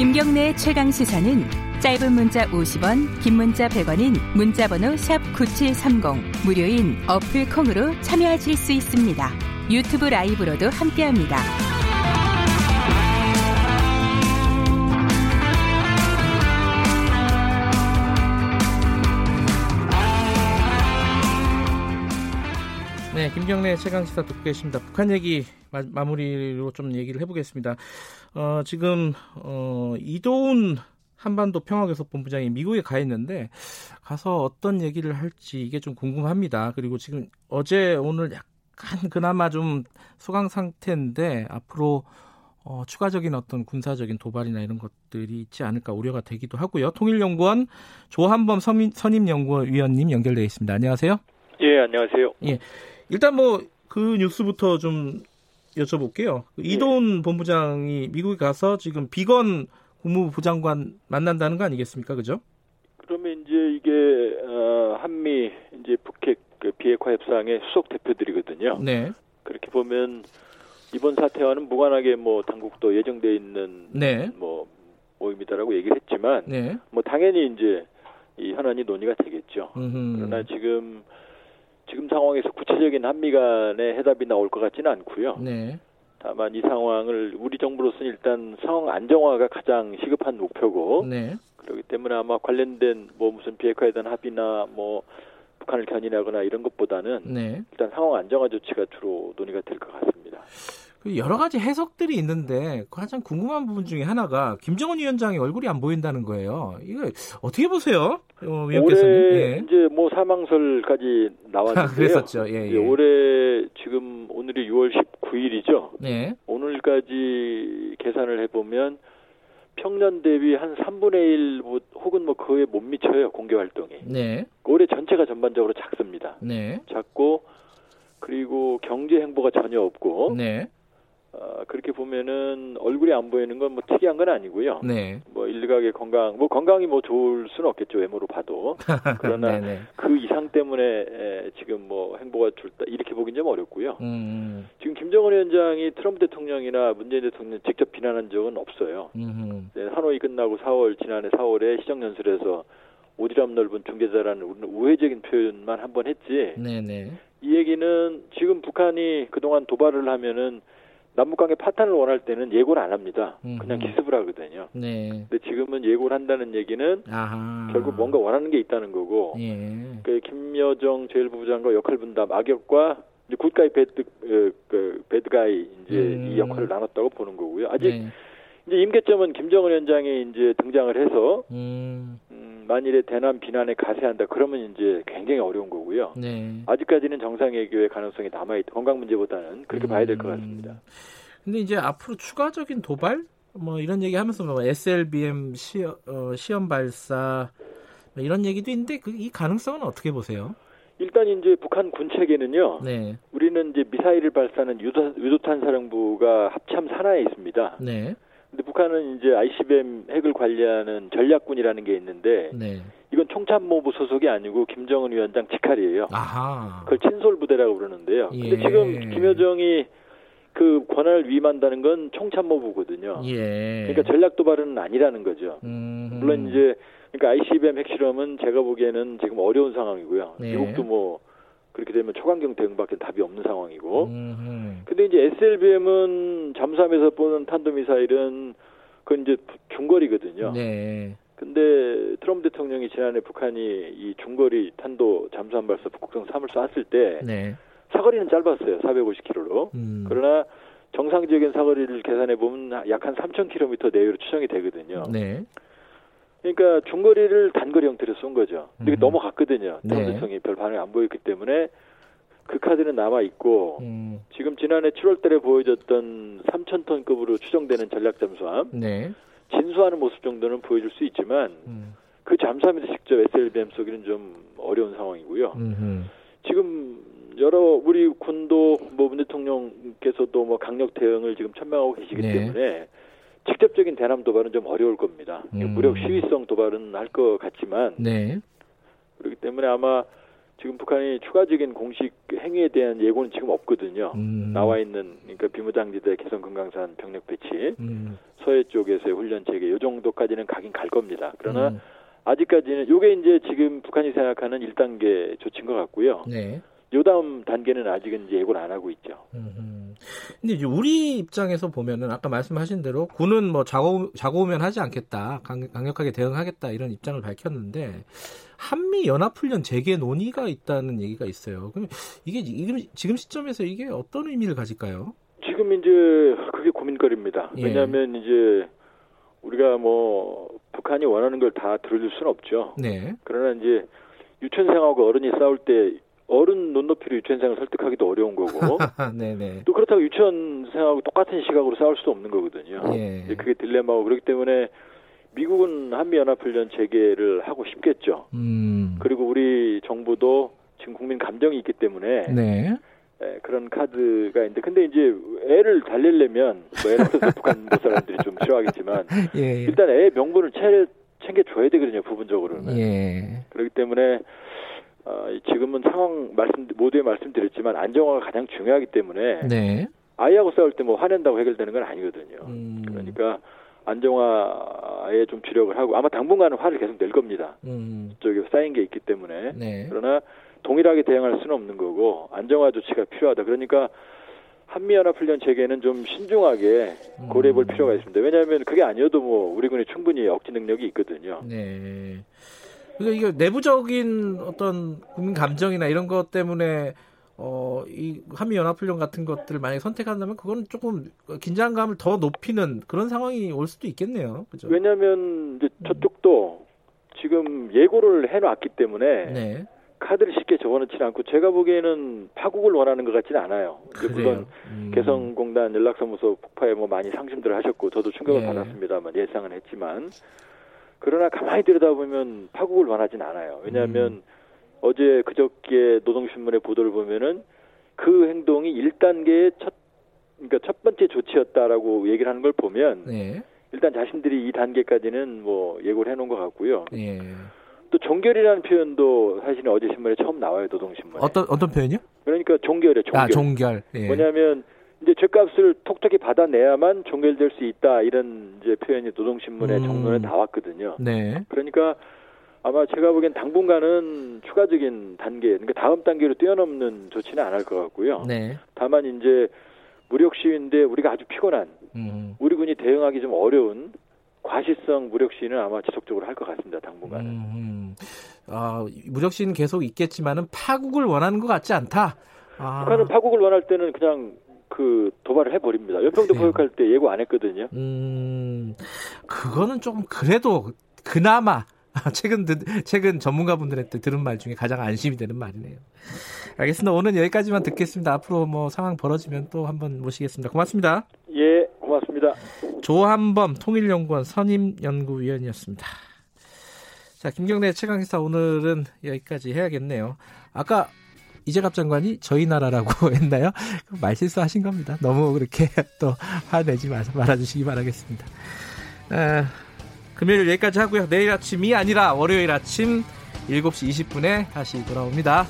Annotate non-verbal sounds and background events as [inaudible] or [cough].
김경래 최강 시사는 짧은 문자 50원, 긴 문자 100원인 문자번호 샵 #9730 무료인 어플 콩으로 참여하실 수 있습니다. 유튜브 라이브로도 함께합니다. 네, 김경래 최강 시사 듣고 계십니다. 북한 얘기 마, 무리로좀 얘기를 해보겠습니다. 어, 지금 어, 이도훈 한반도 평화교섭 본부장이 미국에 가 있는데 가서 어떤 얘기를 할지 이게 좀 궁금합니다. 그리고 지금 어제 오늘 약간 그나마 좀 소강 상태인데 앞으로 어, 추가적인 어떤 군사적인 도발이나 이런 것들이 있지 않을까 우려가 되기도 하고요. 통일연구원 조한범 선임연구위원님 연결되어 있습니다. 안녕하세요. 예, 안녕하세요. 예. 일단 뭐 그 뉴스부터 좀 여쭤볼게요. 그 예. 이도훈 본부장이 미국에 가서 지금 비건 국무부 장관 만난다는 거 아니겠습니까? 그죠? 그러면 이제 이게 어, 한미 이제 북핵 그 비핵화 협상의 수석 대표들이거든요. 네. 그렇게 보면 이번 사태와는 무관하게 뭐 당국도 예정돼 있는 네. 뭐 모임이다라고 얘기를 했지만 네. 뭐 당연히 이제 이 현안이 논의가 되겠죠. 음흠. 그러나 지금 지금 상황에서 구체적인 한미 간의 해답이 나올 것 같지는 않고요. 네. 다만 이 상황을 우리 정부로서는 일단 상황 안정화가 가장 시급한 목표고 네. 그렇기 때문에 아마 관련된 뭐 무슨 비핵화에 대한 합의나 뭐 북한을 견인하거나 이런 것보다는 네. 일단 상황 안정화 조치가 주로 논의가 될 것 같습니다. 그 여러 가지 해석들이 있는데 가장 궁금한 부분 중에 하나가 김정은 위원장의 얼굴이 안 보인다는 거예요. 이거 어떻게 보세요, 어? 올해 예. 이제 뭐 사망설까지 나왔는데요. 그랬었죠. 예, 예. 올해 지금 오늘이 6월 19일이죠. 네. 오늘까지 계산을 해보면 평년 대비 한 3분의 1 혹은 뭐 그에 못 미쳐요 공개 활동이. 네. 올해 전체가 전반적으로 작습니다. 네. 작고 그리고 경제 행보가 전혀 없고. 네. 어, 그렇게 보면은 얼굴이 안 보이는 건 뭐 특이한 건 아니고요. 네. 뭐 일각의 건강, 뭐 건강이 뭐 좋을 수는 없겠죠 외모로 봐도. [laughs] 그러나 네, 네. 그 이상 때문에 에, 지금 뭐 행보가 좋다 이렇게 보긴 좀 어렵고요. 음, 음. 지금 김정은 위원장이 트럼프 대통령이나 문재인 대통령 직접 비난한 적은 없어요. 네, 하노이 끝나고 4월 지난해 4월에 시정연설에서 오디람 넓은 중재자라는 우회적인 표현만 한 번 했지. 네네. 네. 이 얘기는 지금 북한이 그동안 도발을 하면은 남북관계 파탄을 원할 때는 예고를 안 합니다. 그냥 기습을 하거든요. 네. 근데 지금은 예고를 한다는 얘기는 아하. 결국 뭔가 원하는 게 있다는 거고. 예. 그 김여정 제1부부장과 역할 분담, 악역과 이제 굿가이 배드 그, 그 배드가이 이제 음. 이 역할을 나눴다고 보는 거고요. 아직 네. 이제 임계점은 김정은 위원장이 이제 등장을 해서 음. 음, 만일에 대남 비난에 가세한다 그러면 이제 굉장히 어려운 거고요. 네. 아직까지는 정상 외교의 가능성이 남아있 건강 문제보다는 그렇게 음. 봐야 될 것 같습니다. 근데 이제 앞으로 추가적인 도발 뭐 이런 얘기 하면서 뭐 SLBM 시험, 어, 시험 발사 뭐 이런 얘기도 있는데 그, 이 가능성은 어떻게 보세요? 일단 이제 북한 군 체계는요. 네. 우리는 이제 미사일을 발사하는 유도, 유도탄 사령부가 합참 산하에 있습니다. 네. 근데 북한은 이제 ICBM 핵을 관리하는 전략군이라는 게 있는데 네. 이건 총참모부 소속이 아니고 김정은 위원장 직할이에요. 아하. 그걸 친솔 부대라고 그러는데요. 예. 근데 지금 김여정이 그 권한을 위임한다는 건 총참모부거든요. 예. 그러니까 전략 도발은 아니라는 거죠. 음. 물론 이제 그러니까 ICBM 핵실험은 제가 보기에는 지금 어려운 상황이고요. 예. 미국도 뭐 그렇게 되면 초강경 대응밖에 답이 없는 상황이고. 음. 근데 이제 SLBM은 잠수함에서 보는 탄도미사일은 그건 이제 중거리거든요. 네. 근데 트럼프 대통령이 지난해 북한이 이 중거리 탄도 잠수함 발사 북극성 3을 쐈을 때 네. 사거리는 짧았어요. 450km로. 음. 그러나 정상적인 사거리를 계산해 보면 약 한 3,000km 내외로 추정이 되거든요. 네. 그러니까 중거리를 단거리 형태로 쏜 거죠. 이게 음. 넘어갔거든요. 트럼프 네. 대통령이 별 반응이 안 보였기 때문에 그 카드는 남아 있고 음. 지금 지난해 7월달에 보여줬던 3,000톤급으로 추정되는 전략 잠수함 네. 진수하는 모습 정도는 보여줄 수 있지만 음. 그 잠수함에서 직접 SLBM 쏘기는 좀 어려운 상황이고요. 음흠. 지금 여러 우리 군도 뭐 문 대통령께서도 뭐 강력 대응을 지금 천명하고 계시기 네. 때문에 직접적인 대남 도발은 좀 어려울 겁니다. 음. 무력 시위성 도발은 할 것 같지만 네. 그렇기 때문에 아마 지금 북한이 추가적인 공식 행위에 대한 예고는 지금 없거든요. 음. 나와 있는 그러니까 비무장지대 개성 금강산 병력 배치, 음. 서해 쪽에서의 훈련 체계 요 정도까지는 가긴 갈 겁니다. 그러나 음. 아직까지는 요게 이제 지금 북한이 생각하는 1단계 조치인 것 같고요. 네. 요 다음 단계는 아직은 이제 예고를 안 하고 있죠. 음. 근데 이제 우리 입장에서 보면은 아까 말씀하신 대로 군은 뭐 자고 자고 오면 하지 않겠다, 강, 강력하게 대응하겠다 이런 입장을 밝혔는데 한미 연합 훈련 재개 논의가 있다는 얘기가 있어요. 그럼 이게 지금 시점에서 이게 어떤 의미를 가질까요? 지금 이제 그게 고민거리입니다. 예. 왜냐하면 이제 우리가 뭐 북한이 원하는 걸 다 들어줄 수는 없죠. 네. 그러나 이제 유치원생하고 어른이 싸울 때 어른 눈높이로 유치원생을 설득하기도 어려운 거고 [laughs] 네네. 또 그렇다고 유치원생하고 똑같은 시각으로 싸울 수도 없는 거거든요. 예. 그게 딜레마고 그렇기 때문에 미국은 한미연합훈련 재개를 하고 싶겠죠. 음. 그리고 우리 정부도 지금 국민 감정이 있기 때문에 네. 예, 그런 카드가 있는데 근데 이제 애를 달리려면 뭐 예를 들어서 [laughs] 북한 뭐 사람들이 좀 싫어하겠지만 [laughs] 예, 예. 일단 애 명분을 채, 챙겨줘야 되거든요 부분적으로는 예. 그렇기 때문에 어, 지금은 상황 말씀 모두에 말씀드렸지만 안정화가 가장 중요하기 때문에 네. 아이하고 싸울 때 뭐 화낸다고 해결되는 건 아니거든요. 음. 그러니까 안정화에 좀 주력을 하고 아마 당분간은 화를 계속 낼 겁니다. 음. 쪽에 쌓인 게 있기 때문에 네. 그러나 동일하게 대응할 수는 없는 거고 안정화 조치가 필요하다. 그러니까 한미연합훈련 체계는 좀 신중하게 고려해 볼 음. 필요가 있습니다. 왜냐하면 그게 아니어도 뭐 우리 군이 충분히 억지 능력이 있거든요. 네. 그러니까 이게 내부적인 어떤 국민 감정이나 이런 것 때문에 어, 이 한미 연합훈련 같은 것들을 만약에 선택한다면 그건 조금 긴장감을 더 높이는 그런 상황이 올 수도 있겠네요. 그죠? 왜냐하면 이제 저쪽도 지금 예고를 해놨기 때문에 네. 카드를 쉽게 적어놓지는 않고 제가 보기에는 파국을 원하는 것 같지는 않아요. 물론 음. 개성공단 연락사무소 폭파에 뭐 많이 상심들 하셨고 저도 충격을 예. 받았습니다만 예상은 했지만 그러나 가만히 들여다보면 파국을 원하진 않아요. 왜냐하면 음. 어제 그저께 노동신문의 보도를 보면은 그 행동이 1단계의 첫 그러니까 첫 번째 조치였다라고 얘기를 하는 걸 보면 네. 일단 자신들이 이 단계까지는 뭐 예고를 해놓은 것 같고요. 네. 또 종결이라는 표현도 사실은 어제 신문에 처음 나와요 노동신문에. 어떤 어떤 표현이요? 그러니까 종결이요. 종결. 아 종결. 예. 뭐냐면 이제 죄값을 톡톡히 받아내야만 종결될 수 있다 이런 이제 표현이 노동신문의 음. 정론에 나왔거든요. 네. 그러니까 아마 제가 보기엔 당분간은 추가적인 단계, 그러니까 다음 단계로 뛰어넘는 조치는 안 할 것 같고요. 네. 다만 이제 무력 시위인데 우리가 아주 피곤한 음. 우리 군이 대응하기 좀 어려운 과시성 무력 시위는 아마 지속적으로 할 것 같습니다. 당분간은. 음, 음. 아, 무력 시위는 계속 있겠지만은 파국을 원하는 것 같지 않다. 아. 북한은 파국을 원할 때는 그냥 그 도발을 해버립니다. 연평도 포격할 때 예고 안 했거든요. 음, 그거는 좀 그래도 그나마 [laughs] 최근 최근 전문가분들한테 들은 말 중에 가장 안심이 되는 말이네요. 알겠습니다. 오늘 여기까지만 듣겠습니다. 앞으로 뭐 상황 벌어지면 또 한번 모시겠습니다. 고맙습니다. 예, 고맙습니다. 조한범 통일연구원 선임 연구위원이었습니다. 자, 김경래 최강기사 오늘은 여기까지 해야겠네요. 아까 이재갑 장관이 저희 나라라고 [laughs] 했나요? 말 실수 하신 겁니다. 너무 그렇게 [laughs] 또 화내지 말아주시기 바라겠습니다. 아, 금요일 여기까지 하고요. 내일 아침이 아니라 월요일 아침 7시 20분에 다시 돌아옵니다.